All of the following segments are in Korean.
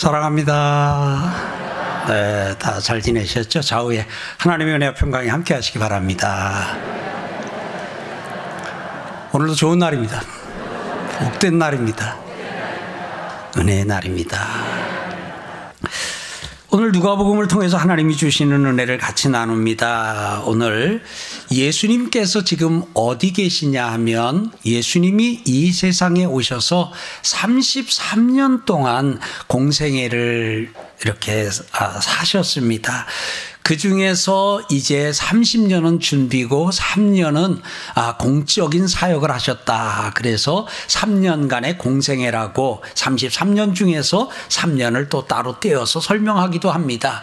사랑합니다. 네, 다 잘 지내셨죠? 좌우에 하나님의 은혜와 평강이 함께 하시기 바랍니다. 오늘도 좋은 날입니다. 복된 날입니다. 은혜의 날입니다. 오늘 누가복음을 통해서 하나님이 주시는 은혜를 같이 나눕니다. 오늘 예수님께서 지금 어디 계시냐 하면 예수님이 이 세상에 오셔서 33년 동안 공생애를 이렇게 아, 사셨습니다. 그 중에서 이제 30년은 준비고 3년은 아, 공적인 사역을 하셨다. 그래서 3년간의 공생애라고 33년 중에서 3년을 또 따로 떼어서 설명하기도 합니다.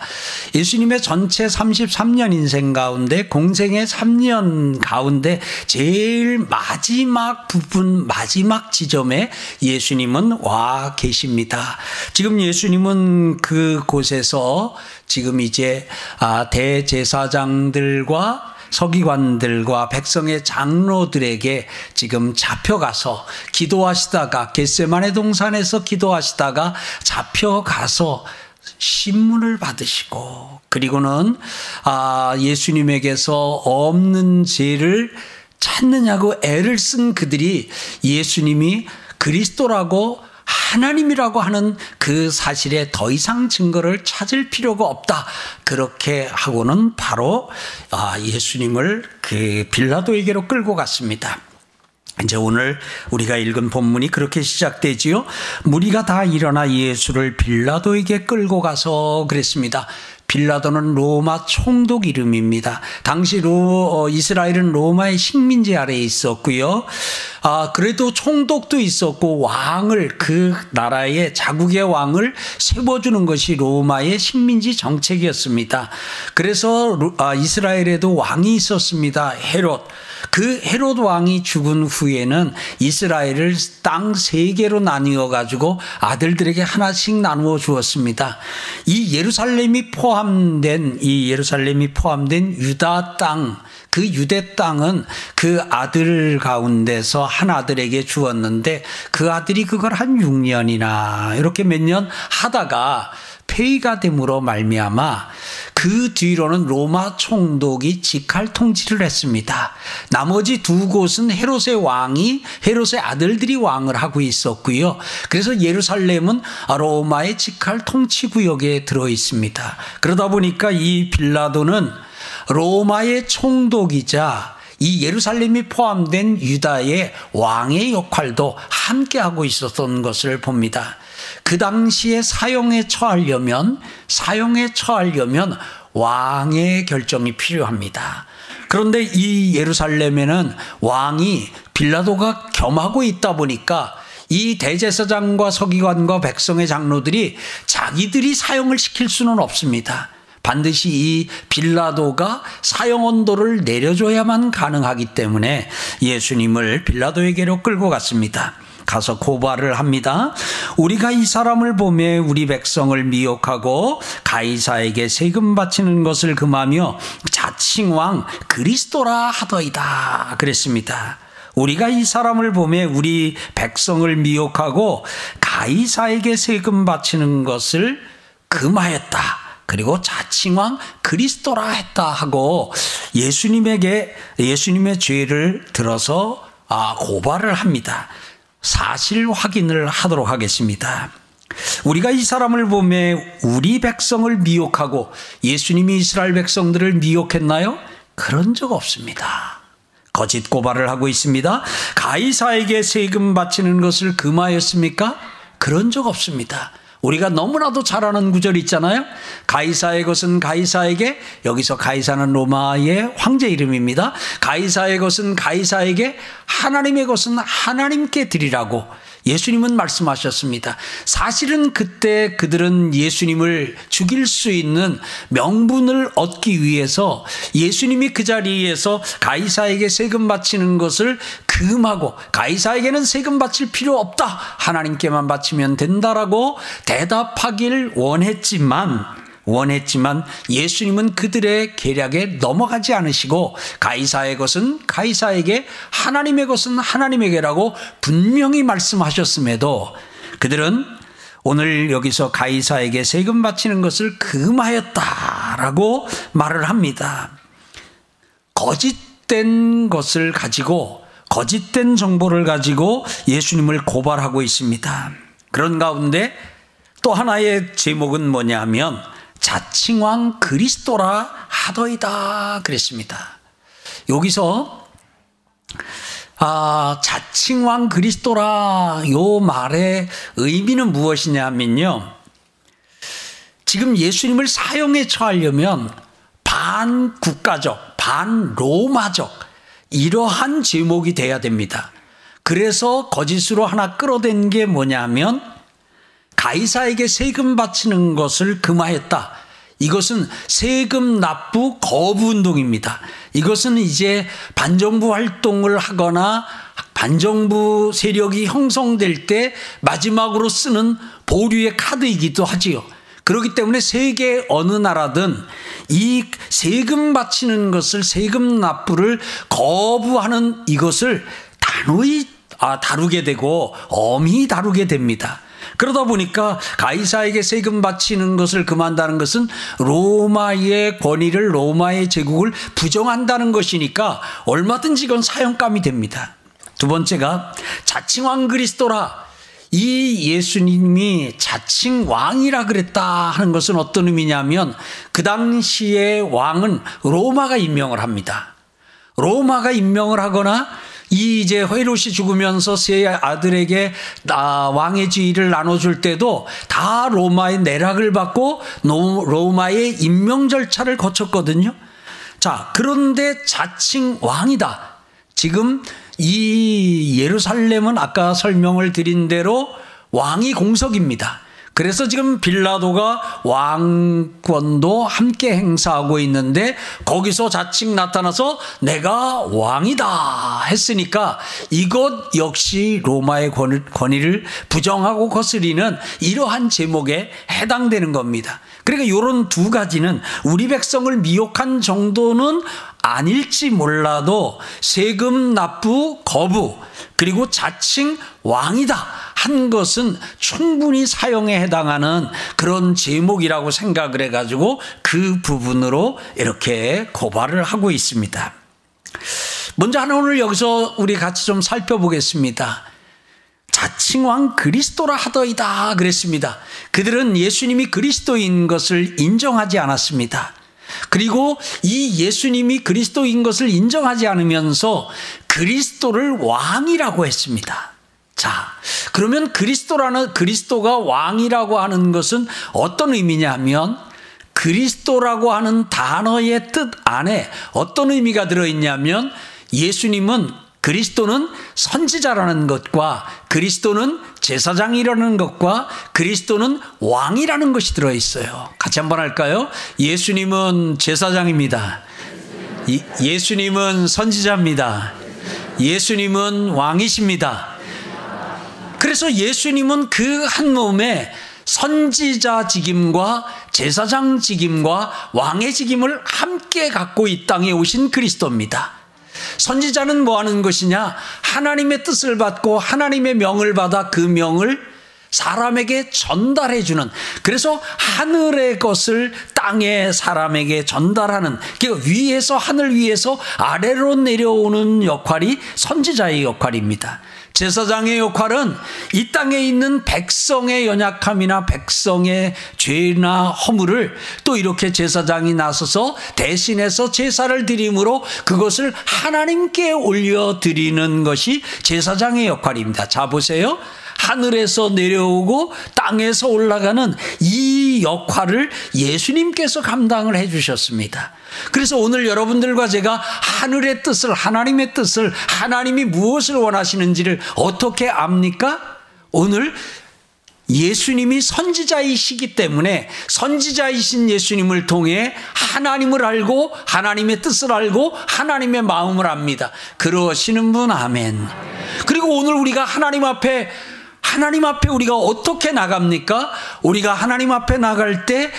예수님의 전체 33년 인생 가운데 공생애 3년 가운데 제일 마지막 부분, 마지막 지점에 예수님은 와 계십니다. 지금 예수님은 그 곳에서 지금 이제 아, 대제사장들과 서기관들과 백성의 장로들에게 지금 잡혀가서 기도하시다가 겟세만의 동산에서 기도하시다가 잡혀가서 신문을 받으시고 그리고는 아 예수님에게서 없는 죄를 찾느냐고 애를 쓴 그들이 예수님이 그리스도라고 하나님이라고 하는 그 사실에 더 이상 증거를 찾을 필요가 없다. 그렇게 하고는 바로 아, 예수님을 그 빌라도에게로 끌고 갔습니다. 이제 오늘 우리가 읽은 본문이 그렇게 시작되지요. 무리가 다 일어나 예수를 빌라도에게 끌고 가서 그랬습니다. 빌라도는 로마 총독 이름입니다. 당시 로, 어, 이스라엘은 로마의 식민지 아래에 있었고요. 아, 그래도 총독도 있었고 왕을 그 나라의 자국의 왕을 세워주는 것이 로마의 식민지 정책이었습니다. 그래서 아, 이스라엘에도 왕이 있었습니다. 헤롯. 그 헤롯 왕이 죽은 후에는 이스라엘을 땅 세 개로 나뉘어 가지고 아들들에게 하나씩 나누어 주었습니다. 이 예루살렘이 포함된 이 예루살렘이 포함된 유다 땅, 그 유대 땅은 그 아들 가운데서 한 아들에게 주었는데 그 아들이 그걸 한 6년이나 이렇게 몇 년 하다가 폐위가 됨으로 말미암아 그 뒤로는 로마 총독이 직할 통치를 했습니다. 나머지 두 곳은 헤롯의 왕이 헤롯의 아들들이 왕을 하고 있었고요. 그래서 예루살렘은 로마의 직할 통치 구역에 들어 있습니다. 그러다 보니까 이 빌라도는 로마의 총독이자 이 예루살렘이 포함된 유다의 왕의 역할도 함께 하고 있었던 것을 봅니다. 그 당시에 사형에 처하려면 사형에 처하려면 왕의 결정이 필요합니다. 그런데 이 예루살렘에는 왕이 빌라도가 겸하고 있다 보니까 이 대제사장과 서기관과 백성의 장로들이 자기들이 사형을 시킬 수는 없습니다. 반드시 이 빌라도가 사형 온도를 내려줘야만 가능하기 때문에 예수님을 빌라도에게로 끌고 갔습니다. 가서 고발을 합니다. 우리가 이 사람을 보며 우리 백성을 미혹하고 가이사에게 세금 바치는 것을 금하며 자칭왕 그리스도라 하더이다. 그랬습니다. 우리가 이 사람을 보며 우리 백성을 미혹하고 가이사에게 세금 바치는 것을 금하였다. 그리고 자칭왕 그리스도라 했다 하고 예수님에게 예수님의 죄를 들어서 아, 고발을 합니다. 사실 확인을 하도록 하겠습니다. 우리가 이 사람을 보며 우리 백성을 미혹하고 예수님이 이스라엘 백성들을 미혹했나요? 그런 적 없습니다. 거짓 고발을 하고 있습니다. 가이사에게 세금 바치는 것을 금하였습니까? 그런 적 없습니다. 우리가 너무나도 잘 아는 구절 있잖아요. 가이사의 것은 가이사에게 여기서 가이사는 로마의 황제 이름입니다. 가이사의 것은 가이사에게 하나님의 것은 하나님께 드리라고 예수님은 말씀하셨습니다. 사실은 그때 그들은 예수님을 죽일 수 있는 명분을 얻기 위해서 예수님이 그 자리에서 가이사에게 세금 바치는 것을 금하고 가이사에게는 세금 바칠 필요 없다. 하나님께만 바치면 된다라고 대답하길 원했지만 원했지만 예수님은 그들의 계략에 넘어가지 않으시고 가이사의 것은 가이사에게 하나님의 것은 하나님에게라고 분명히 말씀하셨음에도 그들은 오늘 여기서 가이사에게 세금 바치는 것을 금하였다라고 말을 합니다. 거짓된 것을 가지고 거짓된 정보를 가지고 예수님을 고발하고 있습니다. 그런 가운데 또 하나의 제목은 뭐냐면 자칭왕 그리스도라 하더이다 그랬습니다. 여기서 아, 자칭왕 그리스도라 요 말의 의미는 무엇이냐면요. 지금 예수님을 사형에 처하려면 반국가적, 반로마적 이러한 제목이 돼야 됩니다. 그래서 거짓으로 하나 끌어댄 게 뭐냐면 가이사에게 세금 바치는 것을 금하였다. 이것은 세금 납부 거부 운동입니다. 이것은 이제 반정부 활동을 하거나 반정부 세력이 형성될 때 마지막으로 쓰는 보류의 카드이기도 하지요. 그렇기 때문에 세계 어느 나라든 이 세금 바치는 것을 세금 납부를 거부하는 이것을 단호히 아, 다루게 되고 엄히 다루게 됩니다. 그러다 보니까 가이사에게 세금 바치는 것을 금한다는 것은 로마의 권위를 로마의 제국을 부정한다는 것이니까 얼마든지 이건 사형감이 됩니다. 두 번째가 자칭왕 그리스도라 이 예수님이 자칭 왕이라 그랬다 하는 것은 어떤 의미냐면 그 당시의 왕은 로마가 임명을 합니다. 로마가 임명을 하거나 이 이제 헤롯이 죽으면서 세 아들에게 왕의 지위를 나눠줄 때도 다 로마의 내락을 받고 로마의 임명 절차를 거쳤거든요. 자, 그런데 자칭 왕이다. 지금 이 예루살렘은 아까 설명을 드린 대로 왕이 공석입니다. 그래서 지금 빌라도가 왕권도 함께 행사하고 있는데 거기서 자칭 나타나서 내가 왕이다 했으니까 이것 역시 로마의 권위를 부정하고 거스리는 이러한 제목에 해당되는 겁니다. 그러니까 이런 두 가지는 우리 백성을 미혹한 정도는 아닐지 몰라도 세금 납부 거부 그리고 자칭 왕이다 한 것은 충분히 사용에 해당하는 그런 제목이라고 생각을 해가지고 그 부분으로 이렇게 고발을 하고 있습니다. 먼저 하나 오늘 여기서 우리 같이 좀 살펴보겠습니다. 자칭왕 그리스도라 하더이다 그랬습니다. 그들은 예수님이 그리스도인 것을 인정하지 않았습니다. 그리고 이 예수님이 그리스도인 것을 인정하지 않으면서 그리스도를 왕이라고 했습니다. 자, 그러면 그리스도라는 그리스도가 왕이라고 하는 것은 어떤 의미냐면 그리스도라고 하는 단어의 뜻 안에 어떤 의미가 들어 있냐면 예수님은 그리스도는 선지자라는 것과 그리스도는 제사장이라는 것과 그리스도는 왕이라는 것이 들어 있어요. 같이 한번 할까요? 예수님은 제사장입니다. 예수님은 선지자입니다. 예수님은 왕이십니다. 그래서 예수님은 그 한 몸에 선지자 직임과 제사장 직임과 왕의 직임을 함께 갖고 이 땅에 오신 그리스도입니다. 선지자는 뭐 하는 것이냐? 하나님의 뜻을 받고 하나님의 명을 받아 그 명을 사람에게 전달해 주는 그래서 하늘의 것을 땅에 사람에게 전달하는 그 위에서 하늘 위에서 아래로 내려오는 역할이 선지자의 역할입니다. 제사장의 역할은 이 땅에 있는 백성의 연약함이나 백성의 죄나 허물을 또 이렇게 제사장이 나서서 대신해서 제사를 드림으로 그것을 하나님께 올려드리는 것이 제사장의 역할입니다. 자, 보세요. 하늘에서 내려오고 땅에서 올라가는 이 역할을 예수님께서 감당을 해 주셨습니다. 그래서 오늘 여러분들과 제가 하늘의 뜻을, 하나님의 뜻을, 하나님이 무엇을 원하시는지를 어떻게 압니까? 오늘 예수님이 선지자이시기 때문에 선지자이신 예수님을 통해 하나님을 알고 하나님의 뜻을 알고 하나님의 마음을 압니다. 그러시는 분 아멘. 그리고 오늘 우리가 하나님 앞에 하나님 앞에 우리가 어떻게 나갑니까? 우리가 하나님 앞에 나갈 때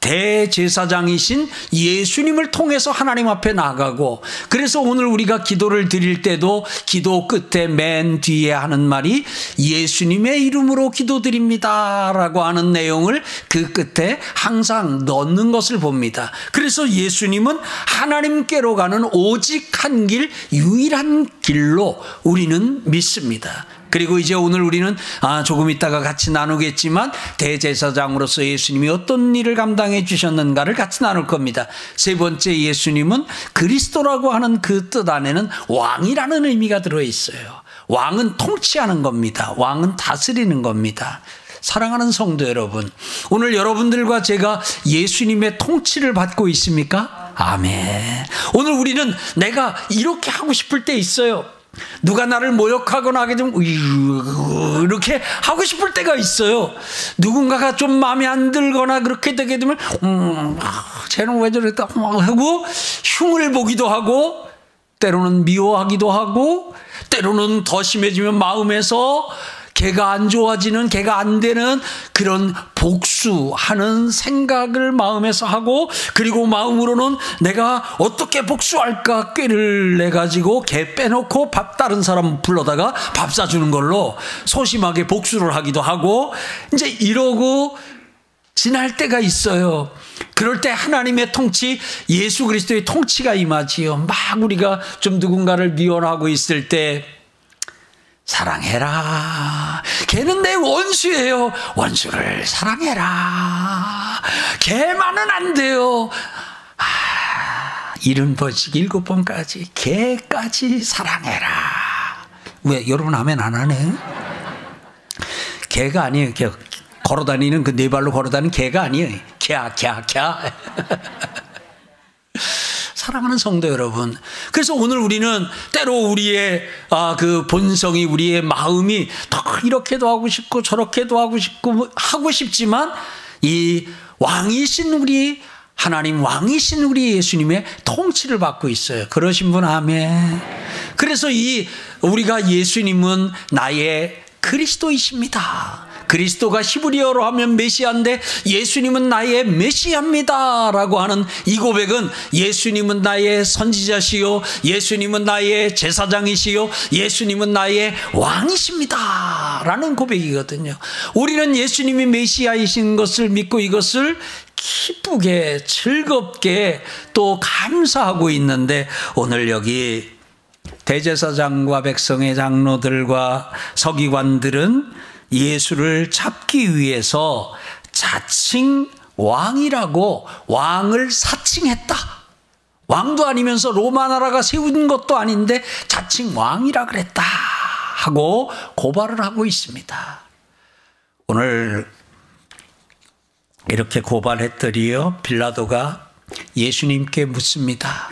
대제사장이신 예수님을 통해서 하나님 앞에 나가고 그래서 오늘 우리가 기도를 드릴 때도 기도 끝에 맨 뒤에 하는 말이 예수님의 이름으로 기도드립니다라고 하는 내용을 그 끝에 항상 넣는 것을 봅니다. 그래서 예수님은 하나님께로 가는 오직 한 길, 유일한 길로 우리는 믿습니다. 그리고 이제 오늘 우리는 아, 조금 있다가 같이 나누겠지만 대제사장으로서 예수님이 어떤 일을 감당해 주셨는가를 같이 나눌 겁니다. 세 번째 예수님은 그리스도라고 하는 그 뜻 안에는 왕이라는 의미가 들어 있어요. 왕은 통치하는 겁니다. 왕은 다스리는 겁니다. 사랑하는 성도 여러분, 오늘 여러분들과 제가 예수님의 통치를 받고 있습니까? 아멘. 오늘 우리는 내가 이렇게 하고 싶을 때 있어요. 누가 나를 모욕하거나 하게 되면 이렇게 하고 싶을 때가 있어요. 누군가가 좀 마음에 안 들거나 그렇게 되게 되면 음, 아, 쟤는 왜 저럴까 하고 흉을 보기도 하고 때로는 미워하기도 하고 때로는 더 심해지면 마음에서 걔가 안 좋아지는, 걔가 안 되는 그런 복수하는 생각을 마음에서 하고, 그리고 마음으로는 내가 어떻게 복수할까 꾀를 내 가지고 걔 빼놓고 밥 다른 사람 불러다가 밥 사주는 걸로 소심하게 복수를 하기도 하고, 이제 이러고 지날 때가 있어요. 그럴 때 하나님의 통치, 예수 그리스도의 통치가 임하지요. 막 우리가 좀 누군가를 미워하고 있을 때, 사랑해라. 걔는 내 원수예요. 원수를 사랑해라. 걔만은 안 돼요. 아, 일흔 번씩 일곱 번까지 걔까지 사랑해라. 왜 여러분 하면 안 하네? 걔가 아니에요. 걔 걸어다니는 그 네 발로 걸어다니는 개가 아니에요. 캬, 캬, 캬. 사랑하는 성도 여러분. 그래서 오늘 우리는 때로 우리의 아, 그 본성이 우리의 마음이 더 이렇게도 하고 싶고 저렇게도 하고 싶고 하고 싶지만 이 왕이신 우리 하나님 왕이신 우리 예수님의 통치를 받고 있어요. 그러신 분 아멘. 그래서 이 우리가 예수님은 나의 그리스도이십니다. 그리스도가 히브리어로 하면 메시아인데 예수님은 나의 메시아입니다라고 하는 이 고백은 예수님은 나의 선지자시요 예수님은 나의 제사장이시요 예수님은 나의 왕이십니다라는 고백이거든요. 우리는 예수님이 메시아이신 것을 믿고 이것을 기쁘게 즐겁게 또 감사하고 있는데 오늘 여기 대제사장과 백성의 장로들과 서기관들은 예수를 잡기 위해서 자칭 왕이라고 왕을 사칭했다. 왕도 아니면서 로마 나라가 세운 것도 아닌데 자칭 왕이라 그랬다. 하고 고발을 하고 있습니다. 오늘 이렇게 고발했더니요. 빌라도가 예수님께 묻습니다.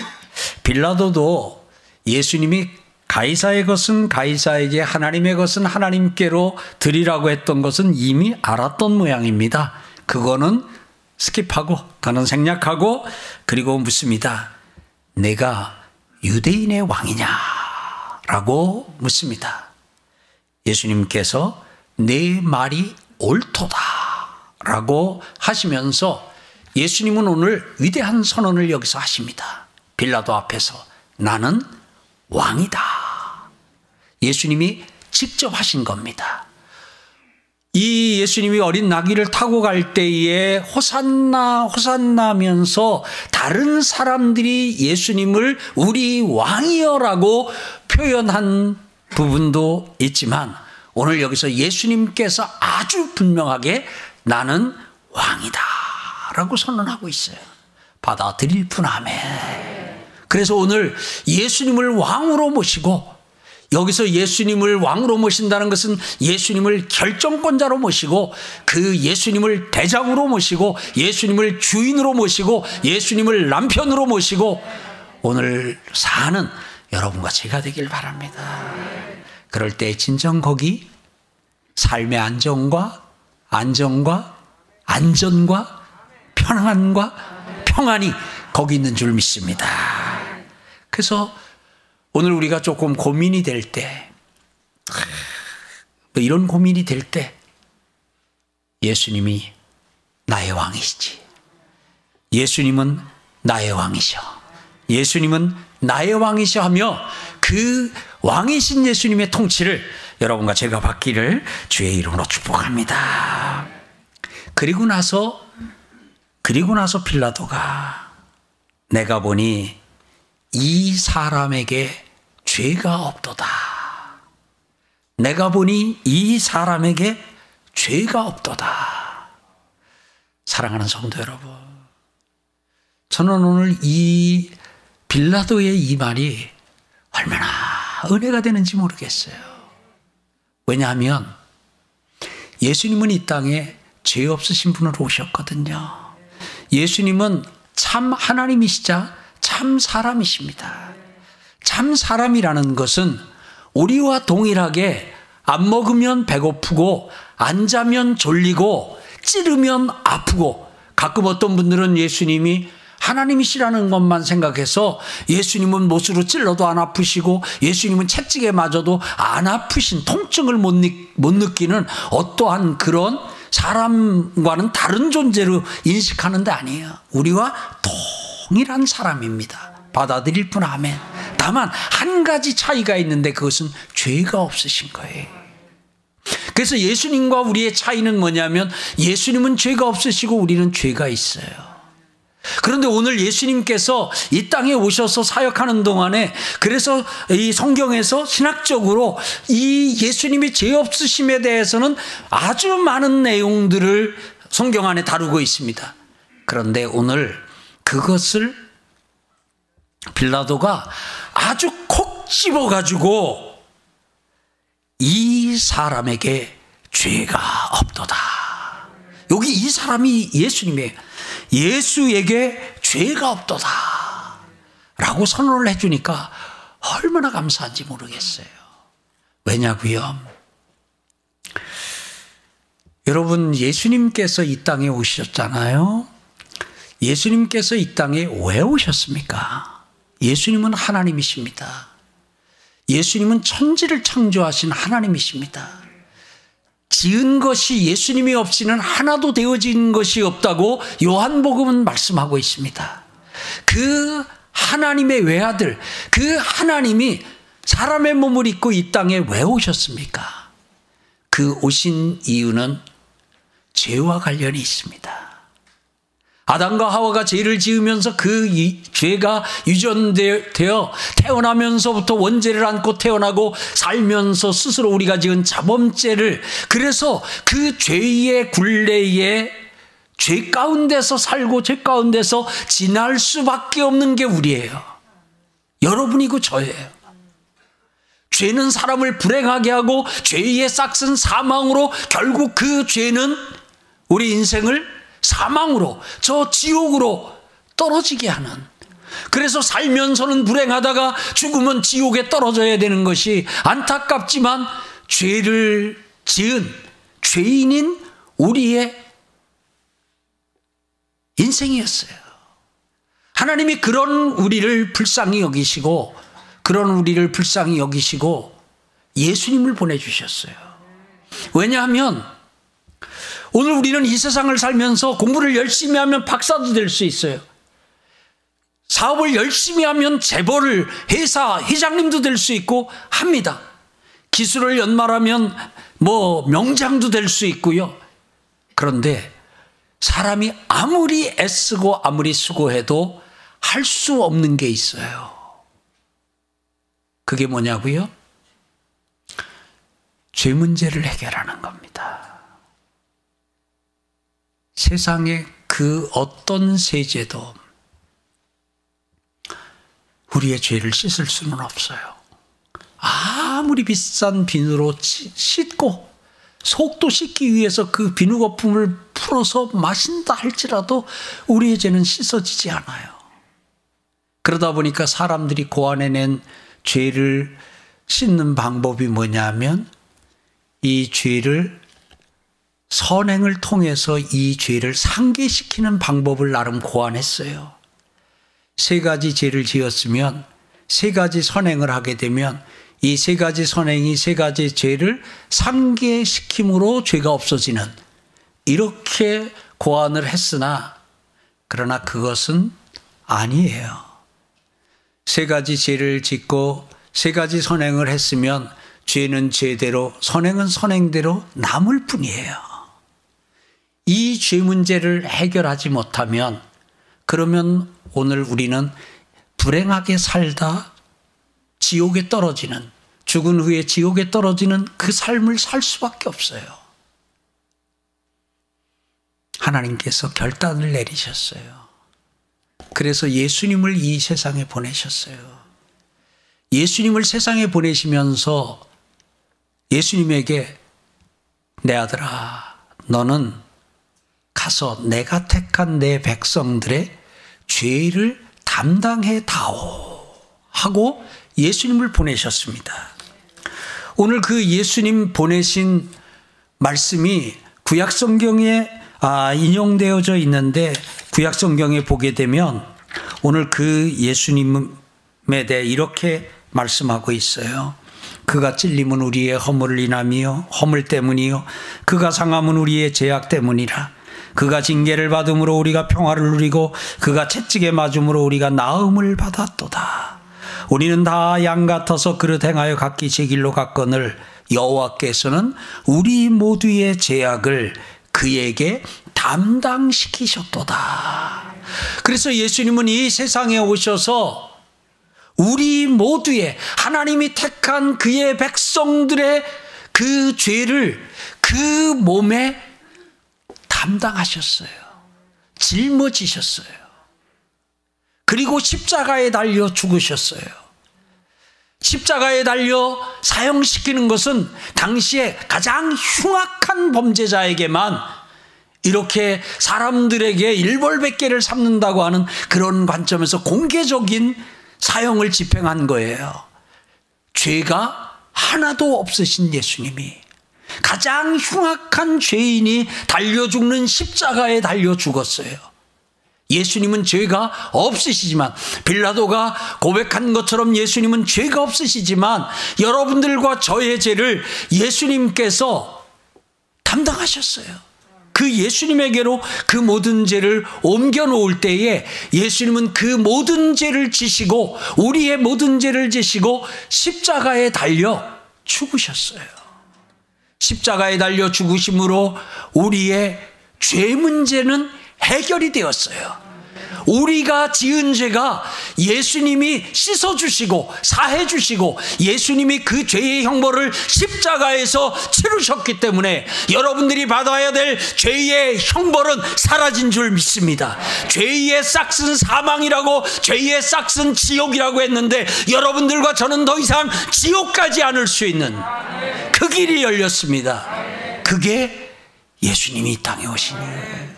빌라도도 예수님이 가이사의 것은 가이사에게 하나님의 것은 하나님께로 드리라고 했던 것은 이미 알았던 모양입니다. 그거는 skip하고 더는 생략하고 그리고 묻습니다. 내가 유대인의 왕이냐? 라고 묻습니다. 예수님께서 내 말이 옳도다. 라고 하시면서 예수님은 오늘 위대한 선언을 여기서 하십니다. 빌라도 앞에서 나는 왕이다. 예수님이 직접 하신 겁니다. 이 예수님이 어린 나귀를 타고 갈 때에 호산나 호산나면서 다른 사람들이 예수님을 우리 왕이여라고 표현한 부분도 있지만 오늘 여기서 예수님께서 아주 분명하게 나는 왕이다 라고 선언하고 있어요. 받아들일 뿐 아멘. 그래서 오늘 예수님을 왕으로 모시고 여기서 예수님을 왕으로 모신다는 것은 예수님을 결정권자로 모시고 그 예수님을 대장으로 모시고 예수님을 주인으로 모시고 예수님을 남편으로 모시고 오늘 사는 여러분과 제가 되길 바랍니다. 그럴 때 진정 거기 삶의 안정과 안정과 안전과 편안과 평안이 거기 있는 줄 믿습니다. 그래서 오늘 우리가 조금 고민이 될 때, 뭐 이런 고민이 될 때, 예수님이 나의 왕이시지. 예수님은 나의 왕이셔. 예수님은 나의 왕이셔 하며 그 왕이신 예수님의 통치를 여러분과 제가 받기를 주의 이름으로 축복합니다. 그리고 나서 그리고 나서 빌라도가 내가 보니 이 사람에게 죄가 없도다. 내가 보니 이 사람에게 죄가 없도다. 사랑하는 성도 여러분. 저는 오늘 이 빌라도의 이 말이 얼마나 은혜가 되는지 모르겠어요. 왜냐하면 예수님은 이 땅에 죄 없으신 분으로 오셨거든요. 예수님은 참 하나님이시자 참 사람이십니다. 참 사람이라는 것은 우리와 동일하게 안 먹으면 배고프고 안 자면 졸리고 찌르면 아프고 가끔 어떤 분들은 예수님이 하나님이시라는 것만 생각해서 예수님은 못으로 찔러도 안 아프시고 예수님은 채찍에 맞아도 안 아프신 통증을 못, 못 느끼는 어떠한 그런 사람과는 다른 존재로 인식하는 데 아니에요. 우리와 동일한 사람입니다. 받아들일 뿐 아멘. 다만 한 가지 차이가 있는데 그것은 죄가 없으신 거예요. 그래서 예수님과 우리의 차이는 뭐냐면 예수님은 죄가 없으시고 우리는 죄가 있어요. 그런데 오늘 예수님께서 이 땅에 오셔서 사역하는 동안에 그래서 이 성경에서 신학적으로 이 예수님이 죄 없으심에 대해서는 아주 많은 내용들을 성경 안에 다루고 있습니다. 그런데 오늘 그것을 빌라도가 아주 콕 집어 가지고 이 사람에게 죄가 없도다. 여기 이 사람이 예수님의 예수에게 죄가 없도다. 라고 선언을 해주니까 얼마나 감사한지 모르겠어요. 왜냐고요? 여러분 예수님께서 이 땅에 오셨잖아요. 예수님께서 이 땅에 왜 오셨습니까? 예수님은 하나님이십니다. 예수님은 천지를 창조하신 하나님이십니다. 지은 것이 예수님이 없이는 하나도 되어진 것이 없다고 요한복음은 말씀하고 있습니다. 그 하나님의 외아들, 그 하나님이 사람의 몸을 입고 이 땅에 왜 오셨습니까? 그 오신 이유는 죄와 관련이 있습니다. 아담과 하와가 죄를 지으면서 그 죄가 유전되어 태어나면서부터 원죄를 안고 태어나고 살면서 스스로 우리가 지은 자범죄를 그래서 그 죄의 굴레에 죄 가운데서 살고 죄 가운데서 지날 수밖에 없는 게 우리예요. 여러분이고 저예요. 죄는 사람을 불행하게 하고 죄의 싹슨 사망으로 결국 그 죄는 우리 인생을 사망으로 저 지옥으로 떨어지게 하는 그래서 살면서는 불행하다가 죽으면 지옥에 떨어져야 되는 것이 안타깝지만 죄를 지은 죄인인 우리의 인생이었어요. 하나님이 그런 우리를 불쌍히 여기시고 그런 우리를 불쌍히 여기시고 예수님을 보내주셨어요. 왜냐하면 오늘 우리는 이 세상을 살면서 공부를 열심히 하면 박사도 될 수 있어요. 사업을 열심히 하면 재벌을 회사 회장님도 될 수 있고 합니다. 기술을 연말하면 뭐 명장도 될 수 있고요. 그런데 사람이 아무리 애쓰고 아무리 수고해도 할 수 없는 게 있어요. 그게 뭐냐고요? 죄 문제를 해결하는 겁니다. 세상의 그 어떤 세제도 우리의 죄를 씻을 수는 없어요. 아무리 비싼 비누로 씻고 속도 씻기 위해서 그 비누 거품을 풀어서 마신다 할지라도 우리의 죄는 씻어지지 않아요. 그러다 보니까 사람들이 고안해낸 죄를 씻는 방법이 뭐냐면 이 죄를 선행을 통해서 이 죄를 상기시키는 방법을 나름 고안했어요. 세 가지 죄를 지었으면 세 가지 선행을 하게 되면 이 세 가지 선행이 세 가지 죄를 상기시킴으로 죄가 없어지는 이렇게 고안을 했으나 그러나 그것은 아니에요. 세 가지 죄를 짓고 세 가지 선행을 했으면 죄는 죄대로 선행은 선행대로 남을 뿐이에요. 이 죄 문제를 해결하지 못하면 그러면 오늘 우리는 불행하게 살다 지옥에 떨어지는 죽은 후에 지옥에 떨어지는 그 삶을 살 수밖에 없어요. 하나님께서 결단을 내리셨어요. 그래서 예수님을 이 세상에 보내셨어요. 예수님을 세상에 보내시면서 예수님에게 내 아들아, 너는 가서 내가 택한 내 백성들의 죄를 담당해 다오. 하고 예수님을 보내셨습니다. 오늘 그 예수님 보내신 말씀이 구약 성경에 아, 인용되어져 있는데 구약 성경에 보게 되면 오늘 그 예수님에 대해 이렇게 말씀하고 있어요. 그가 찔림은 우리의 허물을 인함이요 허물 때문이요 그가 상함은 우리의 죄악 때문이라 그가 징계를 받음으로 우리가 평화를 누리고 그가 채찍에 맞음으로 우리가 나음을 받았도다. 우리는 다 양 같아서 그릇 행하여 각기 제 길로 갔거늘 여호와께서는 우리 모두의 죄악을 그에게 담당시키셨도다. 그래서 예수님은 이 세상에 오셔서 우리 모두의 하나님이 택한 그의 백성들의 그 죄를 그 몸에 담당하셨어요. 짊어지셨어요. 그리고 십자가에 달려 죽으셨어요. 십자가에 달려 사형시키는 것은 당시에 가장 흉악한 범죄자에게만 이렇게 사람들에게 일벌백계를 삼는다고 하는 그런 관점에서 공개적인 사형을 집행한 거예요. 죄가 하나도 없으신 예수님이 가장 흉악한 죄인이 달려 죽는 십자가에 달려 죽었어요. 예수님은 죄가 없으시지만 빌라도가 고백한 것처럼 예수님은 죄가 없으시지만 여러분들과 저의 죄를 예수님께서 담당하셨어요. 그 예수님에게로 그 모든 죄를 옮겨 놓을 때에 예수님은 그 모든 죄를 지시고 우리의 모든 죄를 지시고 십자가에 달려 죽으셨어요. 십자가에 달려 죽으심으로 우리의 죄 문제는 해결이 되었어요. 우리가 지은 죄가 예수님이 씻어주시고 사해주시고 예수님이 그 죄의 형벌을 십자가에서 치르셨기 때문에 여러분들이 받아야 될 죄의 형벌은 사라진 줄 믿습니다. 죄의 싹슨 사망이라고 죄의 싹슨 지옥이라고 했는데 여러분들과 저는 더 이상 지옥 가지 않을 수 있는 그 길이 열렸습니다. 그게 예수님이 이 땅에 오신 이에요.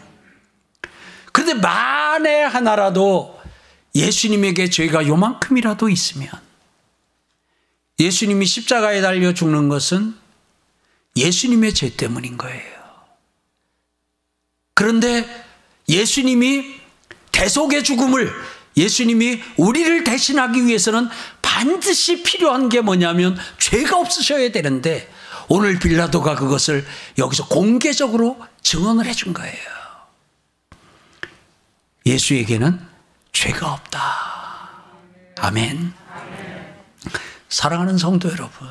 그런데 만에 하나라도 예수님에게 죄가 요만큼이라도 있으면 예수님이 십자가에 달려 죽는 것은 예수님의 죄 때문인 거예요. 그런데 예수님이 대속의 죽음을 예수님이 우리를 대신하기 위해서는 반드시 필요한 게 뭐냐면 죄가 없으셔야 되는데 오늘 빌라도가 그것을 여기서 공개적으로 증언을 해준 거예요. 예수에게는 죄가 없다. 아멘. 사랑하는 성도 여러분,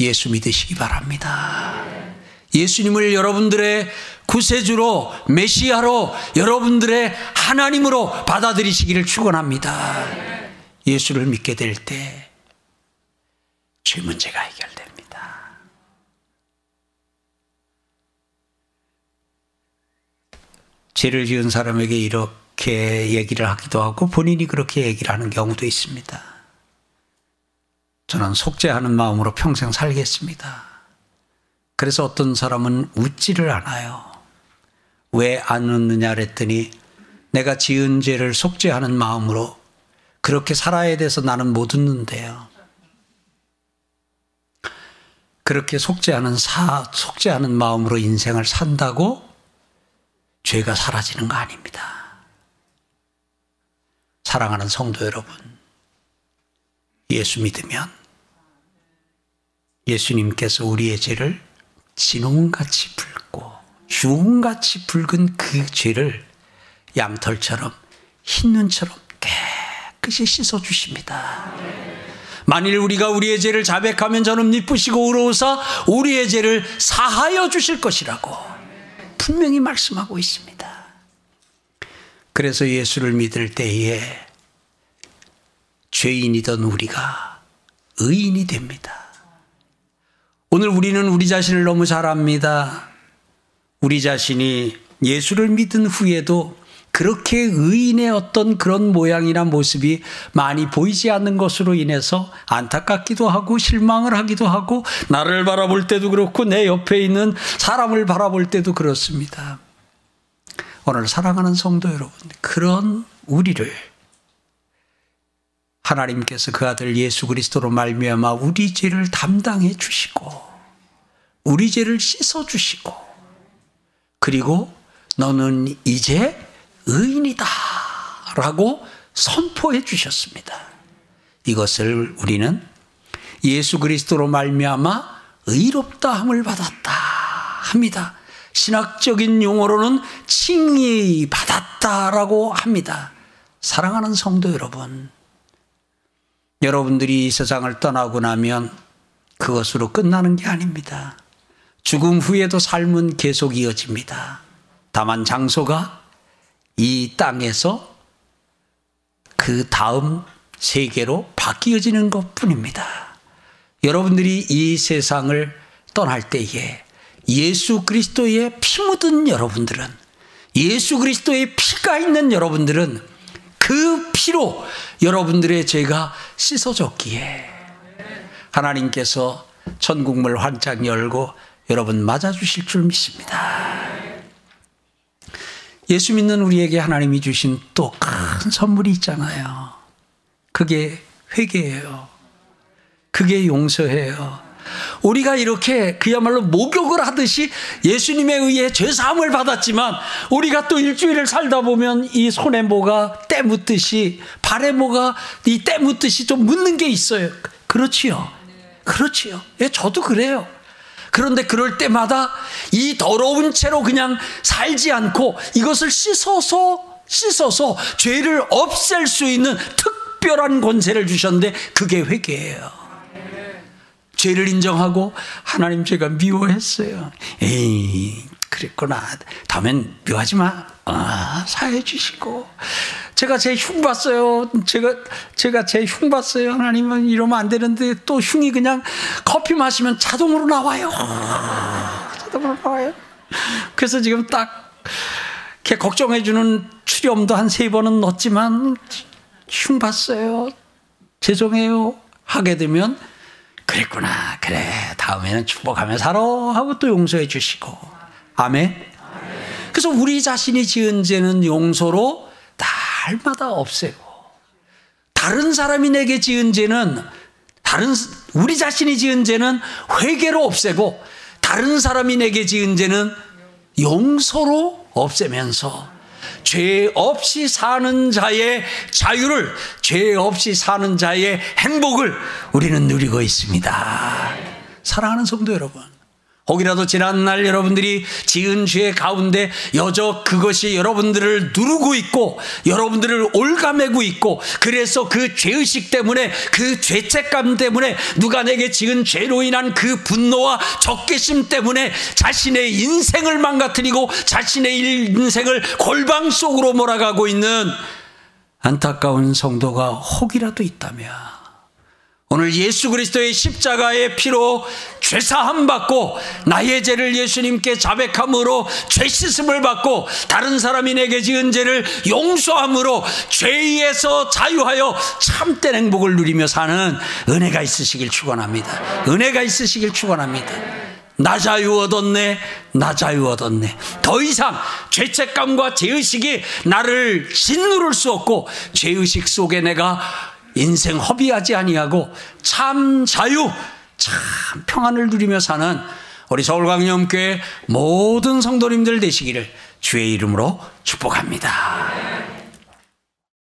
예수 믿으시기 바랍니다. 예수님을 여러분들의 구세주로, 메시아로, 여러분들의 하나님으로 받아들이시기를 축원합니다. 예수를 믿게 될 때 죄 문제가 해결됩니다. 죄를 지은 사람에게 이렇게 얘기를 하기도 하고 본인이 그렇게 얘기를 하는 경우도 있습니다. 저는 속죄하는 마음으로 평생 살겠습니다. 그래서 어떤 사람은 웃지를 않아요. 왜 안 웃느냐 그랬더니 내가 지은 죄를 속죄하는 마음으로 그렇게 살아야 돼서 나는 못 웃는데요. 그렇게 속죄하는 사, 속죄하는 마음으로 인생을 산다고 죄가 사라지는 거 아닙니다. 사랑하는 성도 여러분, 예수 믿으면 예수님께서 우리의 죄를 진홍같이 붉고 주홍같이 붉은 그 죄를 양털처럼 흰 눈처럼 깨끗이 씻어 주십니다. 만일 우리가 우리의 죄를 자백하면 저는 미쁘시고 의로우사 우리의 죄를 사하여 주실 것이라고 분명히 말씀하고 있습니다. 그래서 예수를 믿을 때에 죄인이던 우리가 의인이 됩니다. 오늘 우리는 우리 자신을 너무 잘 압니다. 우리 자신이 예수를 믿은 후에도 그렇게 의인의 어떤 그런 모양이나 모습이 많이 보이지 않는 것으로 인해서 안타깝기도 하고 실망을 하기도 하고 나를 바라볼 때도 그렇고 내 옆에 있는 사람을 바라볼 때도 그렇습니다. 오늘 사랑하는 성도 여러분, 그런 우리를 하나님께서 그 아들 예수 그리스도로 말미암아 우리 죄를 담당해 주시고 우리 죄를 씻어 주시고 그리고 너는 이제 의인이다 라고 선포해 주셨습니다. 이것을 우리는 예수 그리스도로 말미암아 의롭다 함을 받았다 합니다. 신학적인 용어로는 칭의 받았다라고 합니다. 사랑하는 성도 여러분, 여러분들이 이 세상을 떠나고 나면 그것으로 끝나는 게 아닙니다. 죽음 후에도 삶은 계속 이어집니다. 다만 장소가 이 땅에서 그 다음 세계로 바뀌어지는 것 뿐입니다. 여러분들이 이 세상을 떠날 때에 예수 그리스도의 피 묻은 여러분들은 예수 그리스도의 피가 있는 여러분들은 그 피로 여러분들의 죄가 씻어졌기에 하나님께서 천국물 환짝 열고 여러분 맞아주실 줄 믿습니다. 예수 믿는 우리에게 하나님이 주신 또 큰 선물이 있잖아요. 그게 회개예요. 그게 용서예요. 우리가 이렇게 그야말로 목욕을 하듯이 예수님에 의해 죄사함을 받았지만 우리가 또 일주일을 살다 보면 이 손에 뭐가 때 묻듯이 발에 뭐가 이 때 묻듯이 좀 묻는 게 있어요. 그렇지요. 그렇지요. 예, 저도 그래요. 그런데 그럴 때마다 이 더러운 채로 그냥 살지 않고 이것을 씻어서 씻어서 죄를 없앨 수 있는 특별한 권세를 주셨는데 그게 회개예요. 죄를 인정하고 하나님 제가 미워했어요. 에이 그랬구나. 다음엔 미워하지 마. 아, 사해 주시고. 제가 제 흉 봤어요. 제가, 제가 제 흉 봤어요. 하나님은 이러면 안 되는데 또 흉이 그냥 커피 마시면 자동으로 나와요. 자동으로 나와요. 그래서 지금 딱, 이렇게 걱정해주는 출염도 한 세 번은 넣었지만 흉 봤어요. 죄송해요. 하게 되면 그랬구나. 그래. 다음에는 축복하며 살아. 하고 또 용서해 주시고. 아멘. 그래서 우리 자신이 지은 죄는 용서로 날마다 없애고, 다른 사람이 내게 지은 죄는, 다른, 우리 자신이 지은 죄는 회개로 없애고, 다른 사람이 내게 지은 죄는 용서로 없애면서 죄 없이 사는 자의 자유를, 죄 없이 사는 자의 행복을 우리는 누리고 있습니다. 사랑하는 성도 여러분. 혹이라도 지난날 여러분들이 지은 죄 가운데 여적 그것이 여러분들을 누르고 있고 여러분들을 올가매고 있고 그래서 그 죄의식 때문에 그 죄책감 때문에 누가 내게 지은 죄로 인한 그 분노와 적개심 때문에 자신의 인생을 망가뜨리고 자신의 인생을 골방 속으로 몰아가고 있는 안타까운 성도가 혹이라도 있다면 오늘 예수 그리스도의 십자가의 피로 죄사함 받고 나의 죄를 예수님께 자백함으로 죄 씻음을 받고 다른 사람이 내게 지은 죄를 용서함으로 죄에서 자유하여 참된 행복을 누리며 사는 은혜가 있으시길 축원합니다. 은혜가 있으시길 축원합니다. 나 자유 얻었네, 나 자유 얻었네. 더 이상 죄책감과 죄의식이 나를 짓누를 수 없고 죄의식 속에 내가 인생 허비하지 아니하고 참 자유, 참 평안을 누리며 사는 우리 서울광염교회 모든 성도님들 되시기를 주의 이름으로 축복합니다.